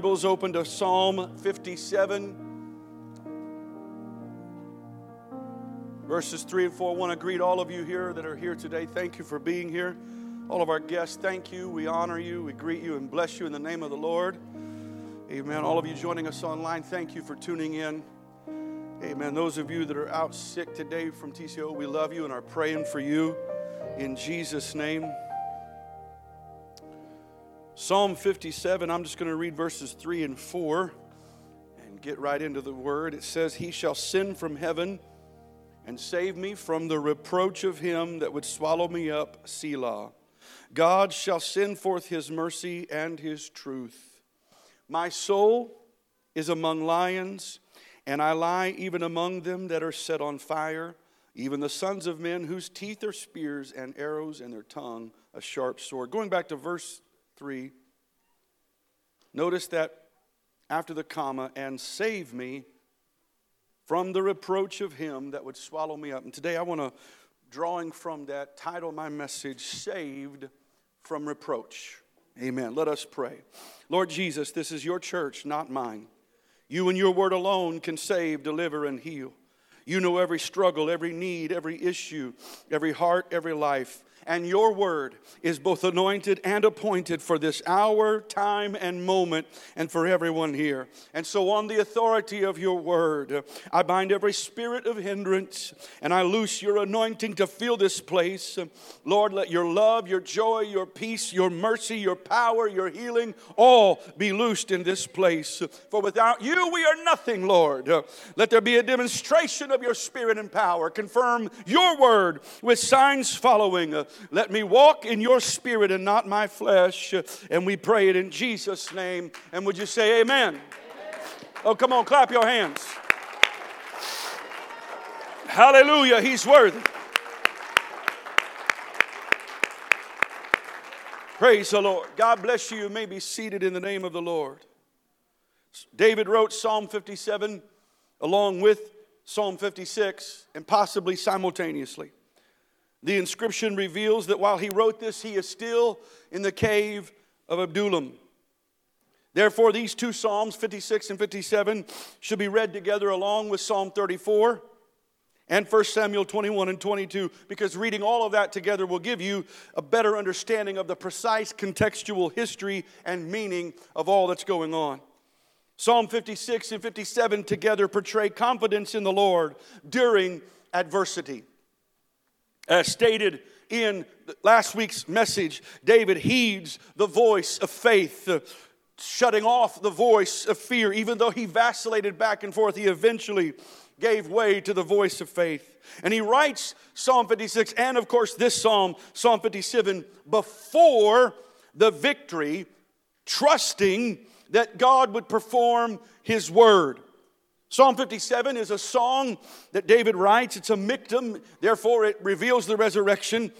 Bibles open to Psalm 57, verses 3 and 4. I want to greet all of you here that are here today. Thank you for being here. All of our guests, thank you. We honor you. We greet you and bless you in the name of the Lord. Amen. All of you joining us online, thank you for tuning in. Amen. Those of you that are out sick today from TCO, we love you and are praying for you in Jesus' name. Psalm 57, I'm just going to read verses 3 and 4 and get right into the word. It says, He shall send from heaven and save me from the reproach of him that would swallow me up, Selah. God shall send forth his mercy and his truth. My soul is among lions, and I lie even among them that are set on fire, even the sons of men whose teeth are spears and arrows, and their tongue a sharp sword. Going back to verse 3. Notice that after the comma, and save me from the reproach of him that would swallow me up. And today I want to, drawing from that, title my message, Saved from Reproach. Amen. Let us pray. Lord Jesus, this is your church, not mine. You and your word alone can save, deliver, and heal. You know every struggle, every need, every issue, every heart, every life and your word is both anointed and appointed for this hour, time, and moment, and for everyone here. And so, on the authority of your word, I bind every spirit of hindrance and I loose your anointing to fill this place. Lord, let your love, your joy, your peace, your mercy, your power, your healing all be loosed in this place. For without you, we are nothing, Lord. Let there be a demonstration of your spirit and power. Confirm your word with signs following. Let me walk in your spirit and not my flesh. And we pray it in Jesus' name. And would you say amen? amen. Oh, come on, clap your hands. Hallelujah, he's worthy. Praise the Lord. God bless you. You may be seated in the name of the Lord. David wrote Psalm 57 along with Psalm 56 and possibly simultaneously. The inscription reveals that while he wrote this, he is still in the cave of Adullam. Therefore, these two Psalms, 56 and 57, should be read together along with Psalm 34 and 1 Samuel 21 and 22, because reading all of that together will give you a better understanding of the precise contextual history and meaning of all that's going on. Psalm 56 and 57 together portray confidence in the Lord during adversity. As stated in last week's message, David heeds the voice of faith, uh, shutting off the voice of fear. Even though he vacillated back and forth, he eventually gave way to the voice of faith. And he writes Psalm 56 and, of course, this psalm, Psalm 57, before the victory, trusting that God would perform his word. Psalm 57 is a song that David writes. It's a miktam, therefore, it reveals the resurrection.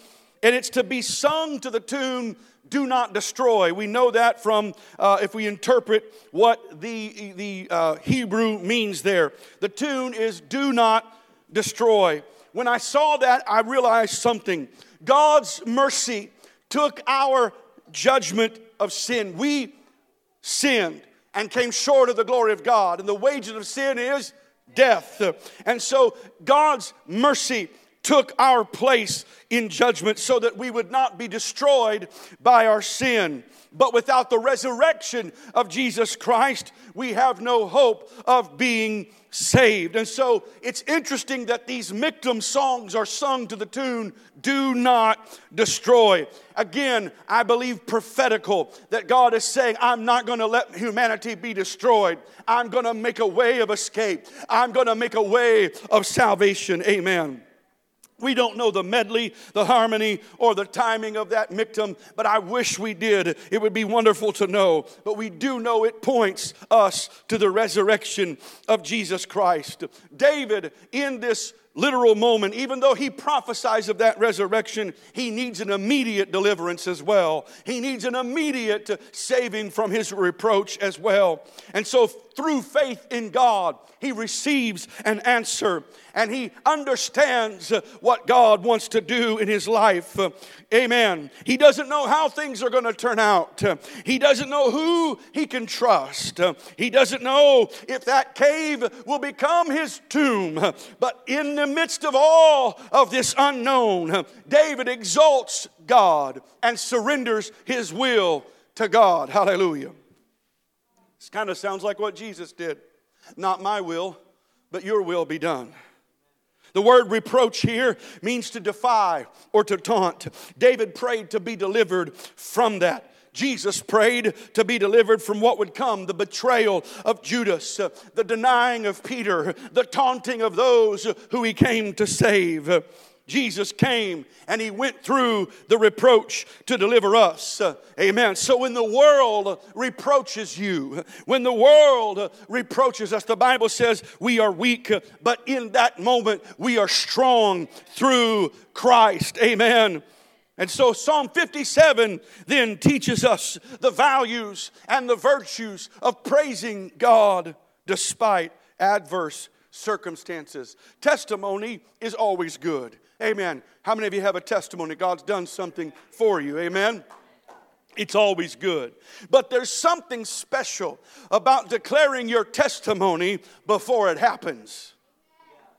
And it's to be sung to the tune, Do Not Destroy. We know that from uh, if we interpret what the, the uh, Hebrew means there. The tune is Do Not Destroy. When I saw that, I realized something. God's mercy took our judgment of sin. We sinned and came short of the glory of God. And the wages of sin is death. And so God's mercy took our place in judgment so that we would not be destroyed by our sin. But without the resurrection of Jesus Christ, we have no hope of being saved. And so it's interesting that these Miktam songs are sung to the tune, Do Not Destroy. Again, I believe prophetical that God is saying, I'm not going to let humanity be destroyed. I'm going to make a way of escape. I'm going to make a way of salvation. Amen. We don't know the medley, the harmony, or the timing of that miktam, but I wish we did. It would be wonderful to know. But we do know it points us to the resurrection of Jesus Christ. David, in this literal moment, even though he prophesies of that resurrection, he needs an immediate deliverance as well. He needs an immediate saving from his reproach as well. And so through faith in God, he receives an answer and he understands what God wants to do in his life. Amen. He doesn't know how things are going to turn out. He doesn't know who he can trust. He doesn't know if that cave will become his tomb. But in the midst of all of this unknown, David exalts God and surrenders his will to God. Hallelujah. This kind of sounds like what Jesus did. Not my will, but your will be done. The word reproach here means to defy or to taunt. David prayed to be delivered from that. Jesus prayed to be delivered from what would come the betrayal of Judas, the denying of Peter, the taunting of those who he came to save. Jesus came and he went through the reproach to deliver us. Uh, amen. So when the world reproaches you, when the world reproaches us, the Bible says we are weak, but in that moment we are strong through Christ. Amen. And so Psalm 57 then teaches us the values and the virtues of praising God despite adverse circumstances. Testimony is always good. Amen. How many of you have a testimony? God's done something for you. Amen. It's always good. But there's something special about declaring your testimony before it happens.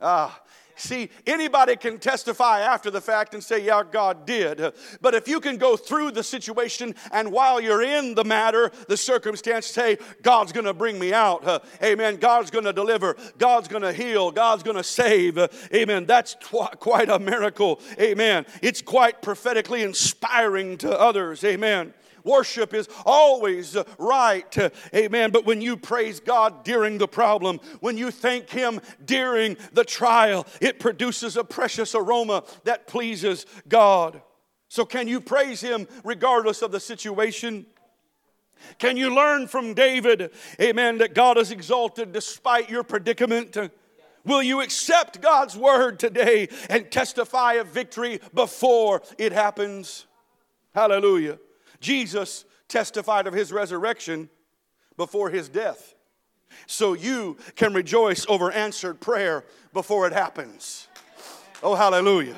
Ah, See, anybody can testify after the fact and say, Yeah, God did. But if you can go through the situation and while you're in the matter, the circumstance, say, God's going to bring me out. Amen. God's going to deliver. God's going to heal. God's going to save. Amen. That's tw- quite a miracle. Amen. It's quite prophetically inspiring to others. Amen. Worship is always right. Amen. But when you praise God during the problem, when you thank Him during the trial, it produces a precious aroma that pleases God. So, can you praise Him regardless of the situation? Can you learn from David, amen, that God is exalted despite your predicament? Will you accept God's word today and testify of victory before it happens? Hallelujah. Jesus testified of his resurrection before his death. So you can rejoice over answered prayer before it happens. Oh, hallelujah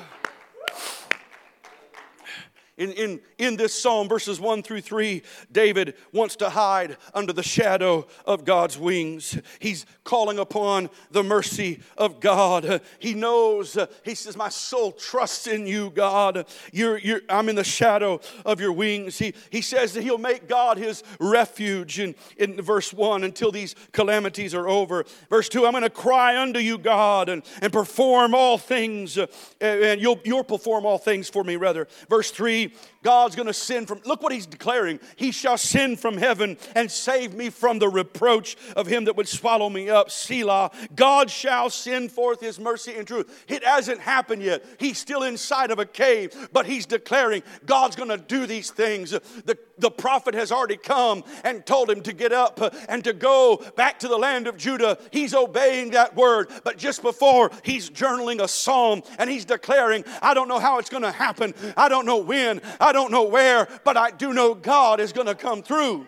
in, in, in this psalm, verses 1 through 3, David wants to hide under the shadow of God's wings. He's calling upon the mercy of God. He knows, he says, My soul trusts in you, God. You're, you're, I'm in the shadow of your wings. He, he says that he'll make God his refuge in, in verse 1 until these calamities are over. Verse 2, I'm going to cry unto you, God, and, and perform all things, and you'll, you'll perform all things for me, rather. Verse 3, see, God's going to send from, look what he's declaring. He shall send from heaven and save me from the reproach of him that would swallow me up. Selah. God shall send forth his mercy and truth. It hasn't happened yet. He's still inside of a cave, but he's declaring God's going to do these things. The, the prophet has already come and told him to get up and to go back to the land of Judah. He's obeying that word, but just before he's journaling a psalm and he's declaring, I don't know how it's going to happen. I don't know when I don't know where, but I do know God is going to come through.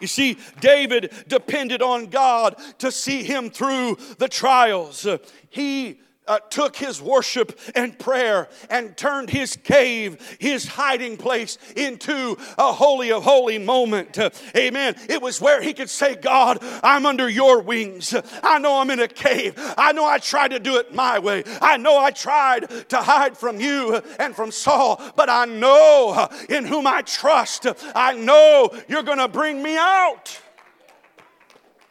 You see, David depended on God to see him through the trials. He uh, took his worship and prayer and turned his cave, his hiding place, into a holy of holy moment. Amen. It was where he could say, God, I'm under your wings. I know I'm in a cave. I know I tried to do it my way. I know I tried to hide from you and from Saul, but I know in whom I trust. I know you're going to bring me out.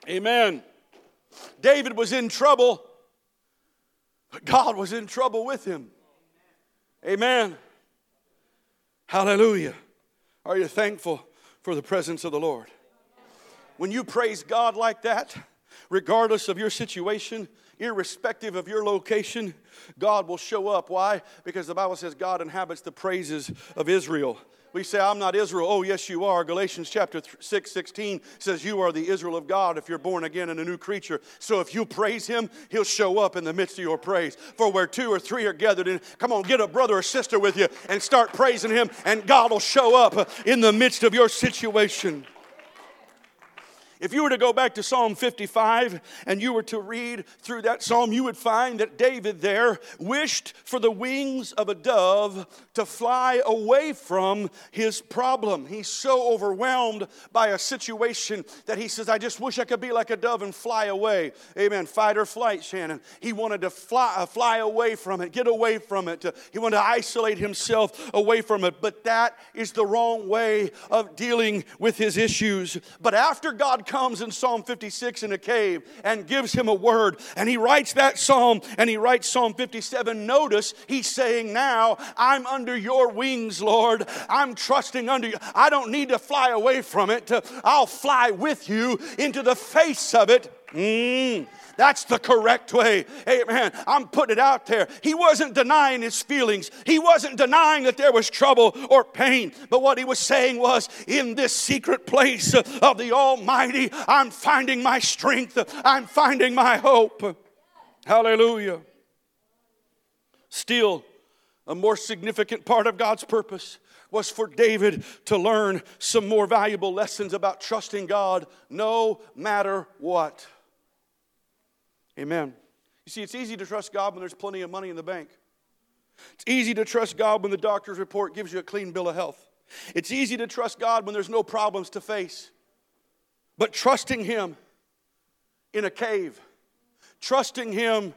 Amen. David was in trouble but God was in trouble with him. Amen. Hallelujah. Are you thankful for the presence of the Lord? When you praise God like that, regardless of your situation, irrespective of your location, God will show up. Why? Because the Bible says God inhabits the praises of Israel. We say, I'm not Israel. Oh, yes, you are. Galatians chapter 6, 16 says, You are the Israel of God if you're born again and a new creature. So if you praise Him, He'll show up in the midst of your praise. For where two or three are gathered in, come on, get a brother or sister with you and start praising Him, and God will show up in the midst of your situation. If you were to go back to Psalm 55 and you were to read through that psalm, you would find that David there wished for the wings of a dove to fly away from his problem. He's so overwhelmed by a situation that he says, I just wish I could be like a dove and fly away. Amen. Fight or flight, Shannon. He wanted to fly, uh, fly away from it, get away from it. He wanted to isolate himself away from it. But that is the wrong way of dealing with his issues. But after God comes in Psalm 56 in a cave and gives him a word. And he writes that psalm and he writes Psalm 57. Notice he's saying, Now I'm under your wings, Lord. I'm trusting under you. I don't need to fly away from it. I'll fly with you into the face of it. Mm. That's the correct way. Amen. I'm putting it out there. He wasn't denying his feelings, he wasn't denying that there was trouble or pain. But what he was saying was, in this secret place of the Almighty, I'm finding my strength, I'm finding my hope. Hallelujah. Still, a more significant part of God's purpose was for David to learn some more valuable lessons about trusting God no matter what. Amen. You see, it's easy to trust God when there's plenty of money in the bank. It's easy to trust God when the doctor's report gives you a clean bill of health. It's easy to trust God when there's no problems to face. But trusting Him in a cave, trusting Him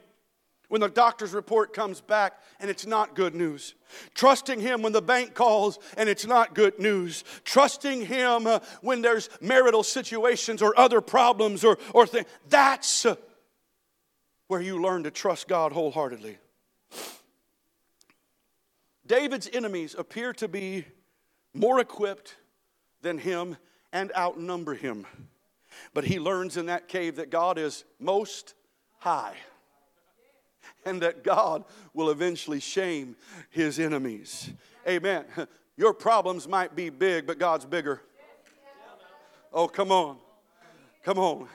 when the doctor's report comes back and it's not good news. Trusting Him when the bank calls and it's not good news. Trusting Him when there's marital situations or other problems or, or things. That's where you learn to trust God wholeheartedly. David's enemies appear to be more equipped than him and outnumber him. But he learns in that cave that God is most high and that God will eventually shame his enemies. Amen. Your problems might be big, but God's bigger. Oh, come on. Come on.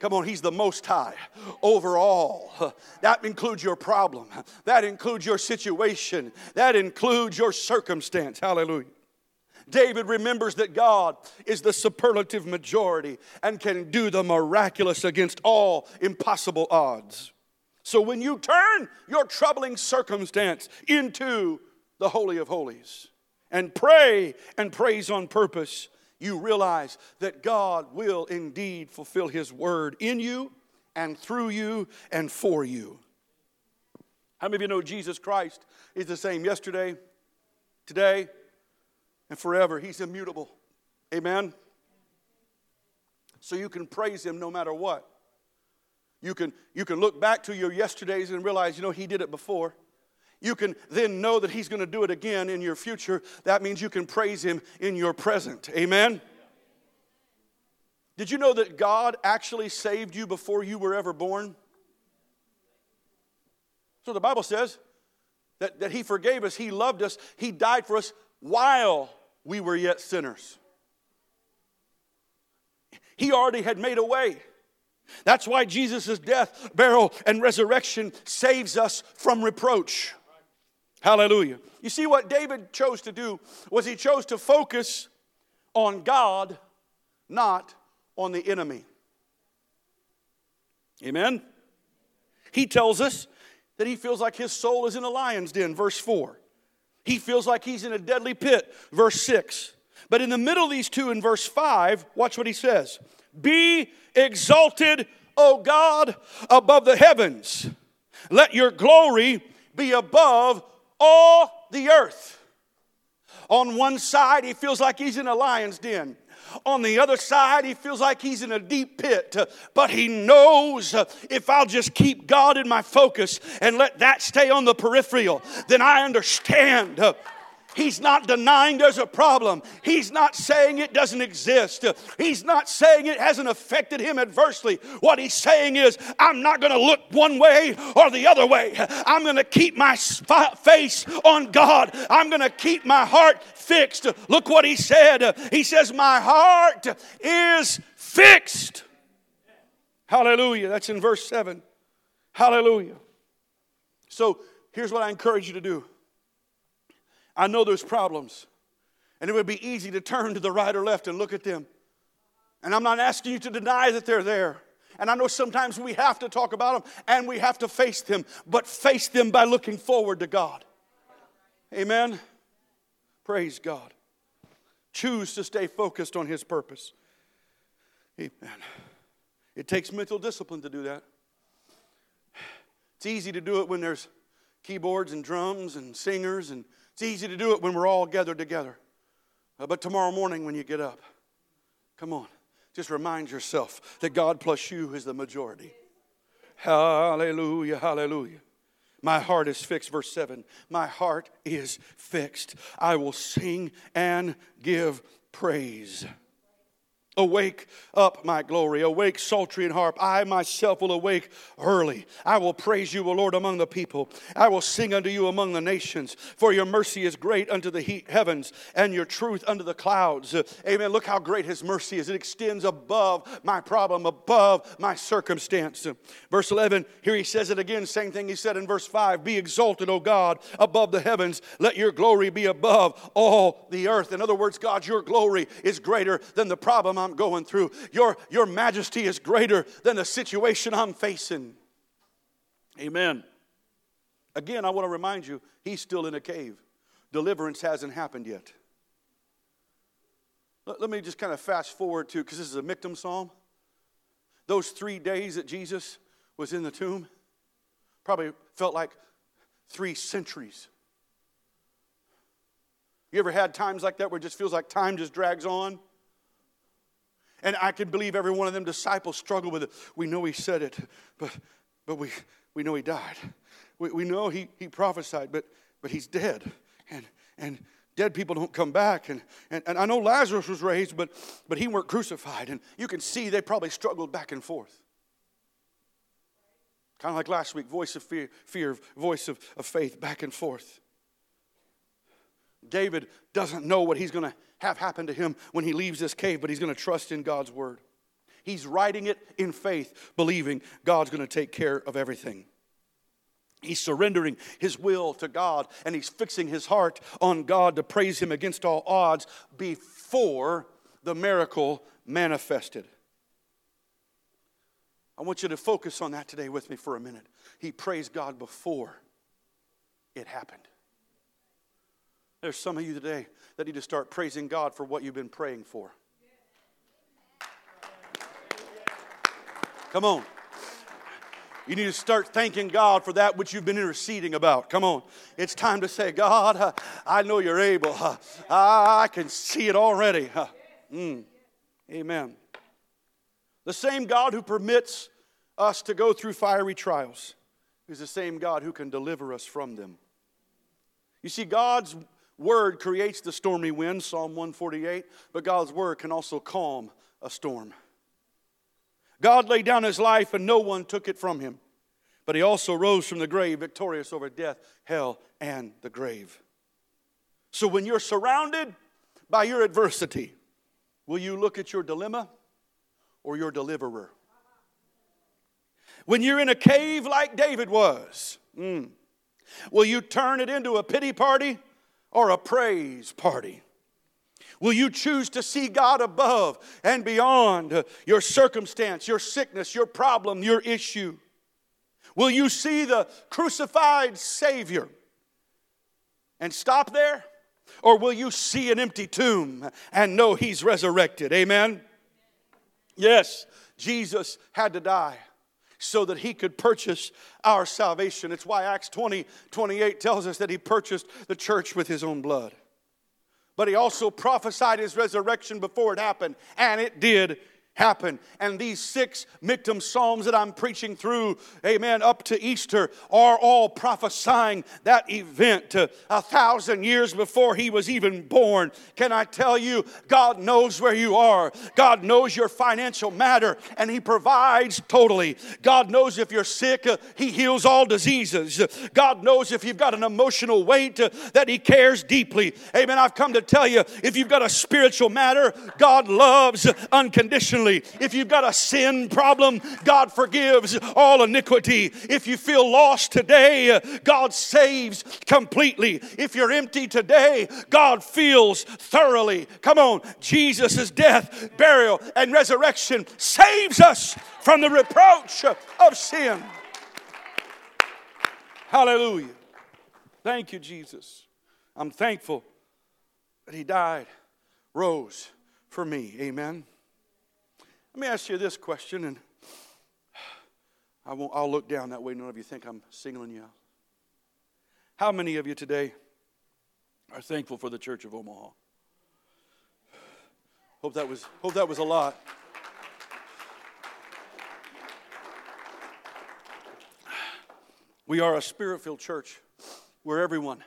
Come on, He's the Most High over all. That includes your problem, that includes your situation, that includes your circumstance. Hallelujah. David remembers that God is the superlative majority and can do the miraculous against all impossible odds. So when you turn your troubling circumstance into the Holy of Holies and pray and praise on purpose, you realize that God will indeed fulfill His word in you and through you and for you. How many of you know Jesus Christ is the same yesterday, today, and forever? He's immutable. Amen? So you can praise Him no matter what. You can, you can look back to your yesterdays and realize, you know, He did it before you can then know that He's going to do it again in your future. That means you can praise Him in your present. Amen? Did you know that God actually saved you before you were ever born? So the Bible says that, that He forgave us, He loved us, He died for us while we were yet sinners. He already had made a way. That's why Jesus' death, burial, and resurrection saves us from reproach. Hallelujah. You see, what David chose to do was he chose to focus on God, not on the enemy. Amen? He tells us that he feels like his soul is in a lion's den, verse 4. He feels like he's in a deadly pit, verse 6. But in the middle of these two, in verse 5, watch what he says Be exalted, O God, above the heavens. Let your glory be above all the earth. On one side, he feels like he's in a lion's den. On the other side, he feels like he's in a deep pit. But he knows if I'll just keep God in my focus and let that stay on the peripheral, then I understand He's not denying there's a problem. He's not saying it doesn't exist. He's not saying it hasn't affected him adversely. What he's saying is, I'm not going to look one way or the other way. I'm going to keep my face on God. I'm going to keep my heart fixed. Look what he said. He says, My heart is fixed. Hallelujah. That's in verse 7. Hallelujah. So here's what I encourage you to do I know there's problems. And it would be easy to turn to the right or left and look at them And I'm not asking you to deny that they're there. And I know sometimes we have to talk about them and we have to face them, but face them by looking forward to God. Amen. Praise God. Choose to stay focused on His purpose. Amen. It takes mental discipline to do that. It's easy to do it when there's keyboards and drums and singers, and it's easy to do it when we're all gathered together. Uh, but tomorrow morning when you get up, come on, just remind yourself that God plus you is the majority. Hallelujah, hallelujah. My heart is fixed, verse 7. My heart is fixed. I will sing and give praise. Awake up, my glory. Awake, psaltery and harp. I myself will awake early. I will praise you, O Lord, among the people. I will sing unto you among the nations. For your mercy is great unto the heavens, and your truth unto the clouds. Amen. Look how great his mercy is. It extends above my problem, above my circumstance. Verse 11, here he says it again, same thing he said in verse 5 Be exalted, O God, above the heavens. Let your glory be above all the earth. In other words, God, your glory is greater than the problem I'm going through. Your, your majesty is greater than the situation I'm facing. Amen. Again, I want to remind you, he's still in a cave. Deliverance hasn't happened yet. Let, let me just kind of fast forward to, because this is a Michtam psalm. Those three days that Jesus was in the tomb probably felt like three centuries. You ever had times like that where it just feels like time just drags on? And I can believe every one of them disciples struggled with it. We know he said it, but, but we, we know he died. We, we know he, he prophesied, but, but he's dead. And, and dead people don't come back. And, and, and I know Lazarus was raised, but, but he weren't crucified. And you can see they probably struggled back and forth. Kind of like last week, voice of fear, fear voice of, of faith, back and forth. David doesn't know what he's going to have happen to him when he leaves this cave, but he's going to trust in God's word. He's writing it in faith, believing God's going to take care of everything. He's surrendering his will to God and he's fixing his heart on God to praise him against all odds before the miracle manifested. I want you to focus on that today with me for a minute. He praised God before it happened. There's some of you today that need to start praising God for what you've been praying for. Come on. You need to start thanking God for that which you've been interceding about. Come on. It's time to say, God, uh, I know you're able. Uh, I can see it already. Uh, mm. Amen. The same God who permits us to go through fiery trials is the same God who can deliver us from them. You see, God's word creates the stormy wind, Psalm 148, but God's word can also calm a storm. God laid down his life and no one took it from him, but he also rose from the grave victorious over death, hell, and the grave. So when you're surrounded by your adversity, will you look at your dilemma or your deliverer? When you're in a cave like David was, mm, will you turn it into a pity party or a praise party? Will you choose to see God above and beyond your circumstance, your sickness, your problem, your issue? Will you see the crucified Savior and stop there? Or will you see an empty tomb and know He's resurrected? Amen? Yes, Jesus had to die so that he could purchase our salvation. It's why Acts 20 28 tells us that he purchased the church with his own blood. But he also prophesied his resurrection before it happened, and it did happen. And these six Michtam Psalms that I'm preaching through, amen, up to Easter, are all prophesying that event uh, a thousand years before he was even born. Can I tell you, God knows where you are. God knows your financial matter, and he provides totally. God knows if you're sick, uh, he heals all diseases. God knows if you've got an emotional weight uh, that he cares deeply. Amen. I've come to tell you, if you've got a spiritual matter, God loves unconditionally If you've got a sin problem, God forgives all iniquity. If you feel lost today, God saves completely. If you're empty today, God feels thoroughly. Come on, Jesus' death, burial, and resurrection saves us from the reproach of sin. Hallelujah. Thank you, Jesus. I'm thankful that He died, rose for me. Amen. Let me ask you this question, and I won't, I'll look down that way. None of you think I'm singling you out. How many of you today are thankful for the Church of Omaha? Hope that was, hope that was a lot. We are a spirit filled church where everyone,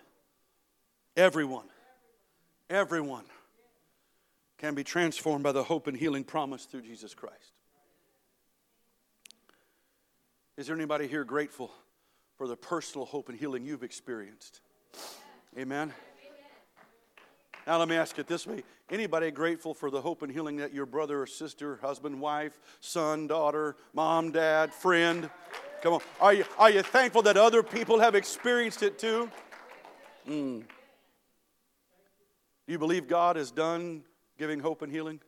everyone, everyone can be transformed by the hope and healing promise through Jesus Christ. Is there anybody here grateful for the personal hope and healing you've experienced? Amen. Now let me ask it this way. Anybody grateful for the hope and healing that your brother or sister, husband, wife, son, daughter, mom, dad, friend, Come on. Are you, are you thankful that other people have experienced it too? Mm. Do you believe God has done giving hope and healing?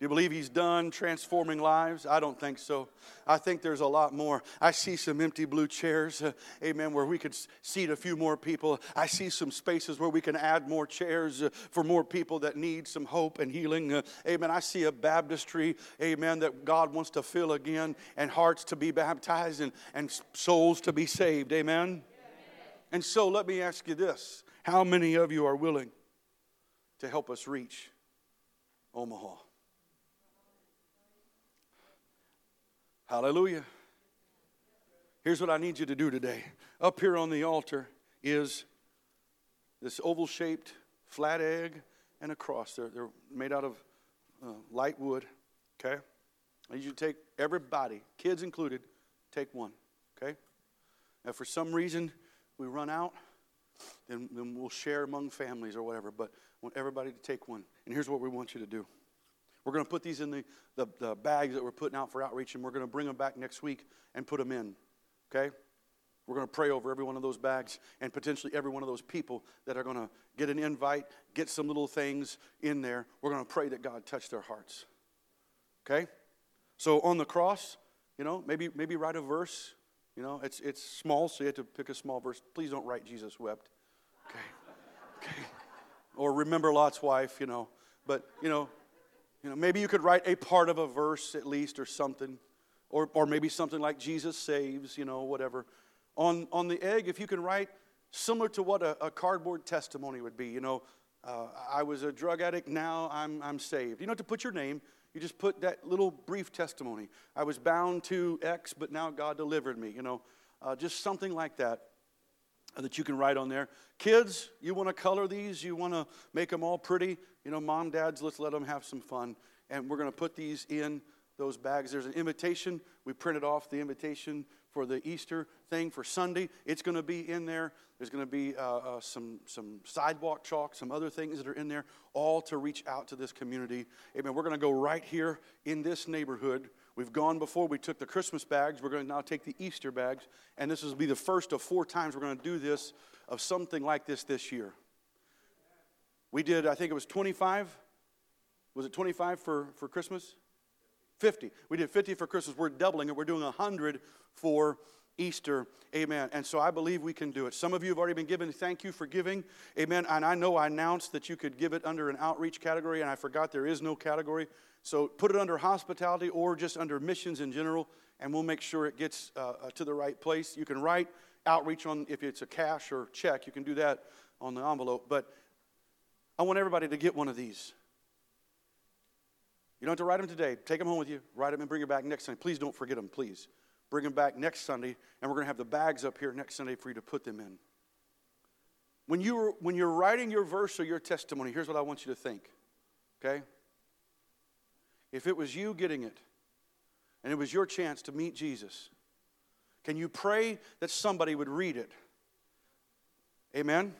Do you believe He's done transforming lives? I don't think so. I think there's a lot more. I see some empty blue chairs, uh, amen, where we could seat a few more people. I see some spaces where we can add more chairs uh, for more people that need some hope and healing. Uh, amen. I see a baptistry, amen, that God wants to fill again, and hearts to be baptized and, and souls to be saved. Amen. amen. And so let me ask you this how many of you are willing to help us reach Omaha? Hallelujah. Here's what I need you to do today. Up here on the altar is this oval shaped flat egg and a cross. They're, they're made out of uh, light wood. Okay? I need you to take everybody, kids included, take one. Okay? Now, for some reason we run out, then, then we'll share among families or whatever. But I want everybody to take one. And here's what we want you to do. We're going to put these in the, the, the, bags that we're putting out for outreach, and we're going to bring them back next week and put them in. Okay? We're going to pray over every one of those bags and potentially every one of those people that are going to get an invite, get some little things in there. We're going to pray that God touch their hearts. Okay? So on the cross, you know, maybe maybe write a verse. You know, it's it's small, so you have to pick a small verse. Please don't write Jesus wept. Okay. Okay. Or remember Lot's wife, you know. But, you know, you know, maybe you could write a part of a verse at least or something. Or, or maybe something like Jesus saves, you know, whatever. On, on the egg, if you can write similar to what a, a cardboard testimony would be, you know, uh, I was a drug addict, now I'm, I'm saved. You know, to put your name, you just put that little brief testimony. I was bound to X, but now God delivered me, you know, uh, just something like that that you can write on there. Kids, you want to color these, you want to make them all pretty. You know, mom, dads, let's let them have some fun. And we're going to put these in those bags. There's an invitation. We printed off the invitation for the Easter thing for Sunday. It's going to be in there. There's going to be uh, uh, some, some sidewalk chalk, some other things that are in there, all to reach out to this community. Amen. We're going to go right here in this neighborhood. We've gone before. We took the Christmas bags. We're going to now take the Easter bags. And this will be the first of four times we're going to do this, of something like this this year. We did, I think it was 25. Was it 25 for, for Christmas? 50. We did 50 for Christmas. We're doubling it. We're doing 100 for Easter. Amen. And so I believe we can do it. Some of you have already been given. Thank you for giving. Amen. And I know I announced that you could give it under an outreach category, and I forgot there is no category. So put it under hospitality or just under missions in general, and we'll make sure it gets uh, uh to the right place. You can write outreach on, if it's a cash or check, you can do that on the envelope. But I want everybody to get one of these. You don't have to write them today. Take them home with you. Write them and bring them back next time. Please don't forget them, please. Bring them back next Sunday, and we're going to have the bags up here next Sunday for you to put them in. When, you're, when you're writing your verse or your testimony, here's what I want you to think, okay? If it was you getting it, and it was your chance to meet Jesus, can you pray that somebody would read it? Amen?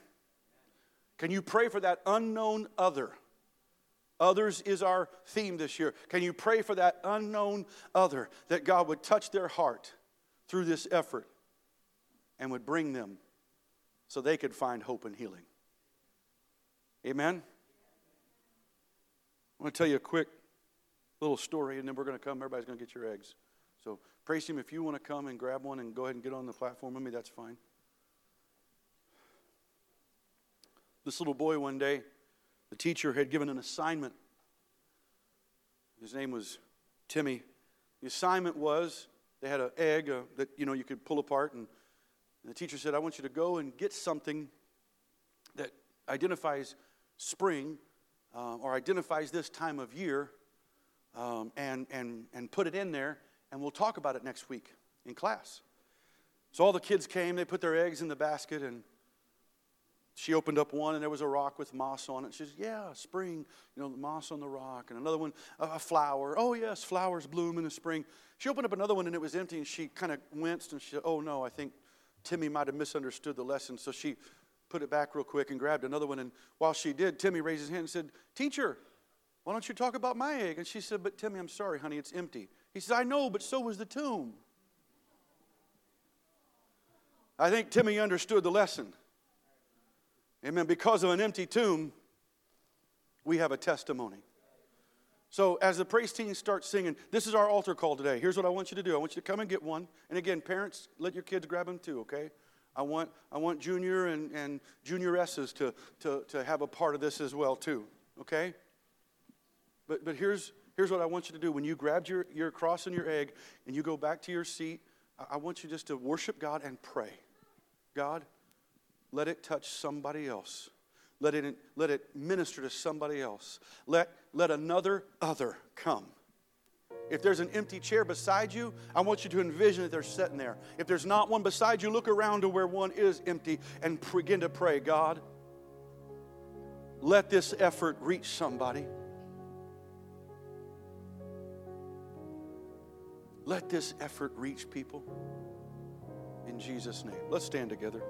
Can you pray for that unknown other Others is our theme this year. Can you pray for that unknown other that God would touch their heart through this effort and would bring them so they could find hope and healing? Amen? I want to tell you a quick little story, and then we're going to come. Everybody's going to get your eggs. So, praise Him. If you want to come and grab one and go ahead and get on the platform with me, that's fine. This little boy one day, the teacher had given an assignment. His name was Timmy. The assignment was they had an egg uh, that you know you could pull apart, and, and the teacher said, "I want you to go and get something that identifies spring uh, or identifies this time of year, um, and and and put it in there, and we'll talk about it next week in class." So all the kids came. They put their eggs in the basket, and she opened up one and there was a rock with moss on it. She says, Yeah, spring, you know, the moss on the rock. And another one, a flower. Oh, yes, flowers bloom in the spring. She opened up another one and it was empty and she kind of winced and she said, Oh, no, I think Timmy might have misunderstood the lesson. So she put it back real quick and grabbed another one. And while she did, Timmy raised his hand and said, Teacher, why don't you talk about my egg? And she said, But Timmy, I'm sorry, honey, it's empty. He says, I know, but so was the tomb. I think Timmy understood the lesson. Amen. Because of an empty tomb, we have a testimony. So, as the praise team starts singing, this is our altar call today. Here's what I want you to do I want you to come and get one. And again, parents, let your kids grab them too, okay? I want, I want junior and, and junior S's to, to, to have a part of this as well, too, okay? But, but here's, here's what I want you to do. When you grabbed your, your cross and your egg and you go back to your seat, I, I want you just to worship God and pray. God, let it touch somebody else. Let it, let it minister to somebody else. Let, let another other come. If there's an empty chair beside you, I want you to envision that they're sitting there. If there's not one beside you, look around to where one is empty and begin to pray God, let this effort reach somebody. Let this effort reach people. In Jesus' name. Let's stand together.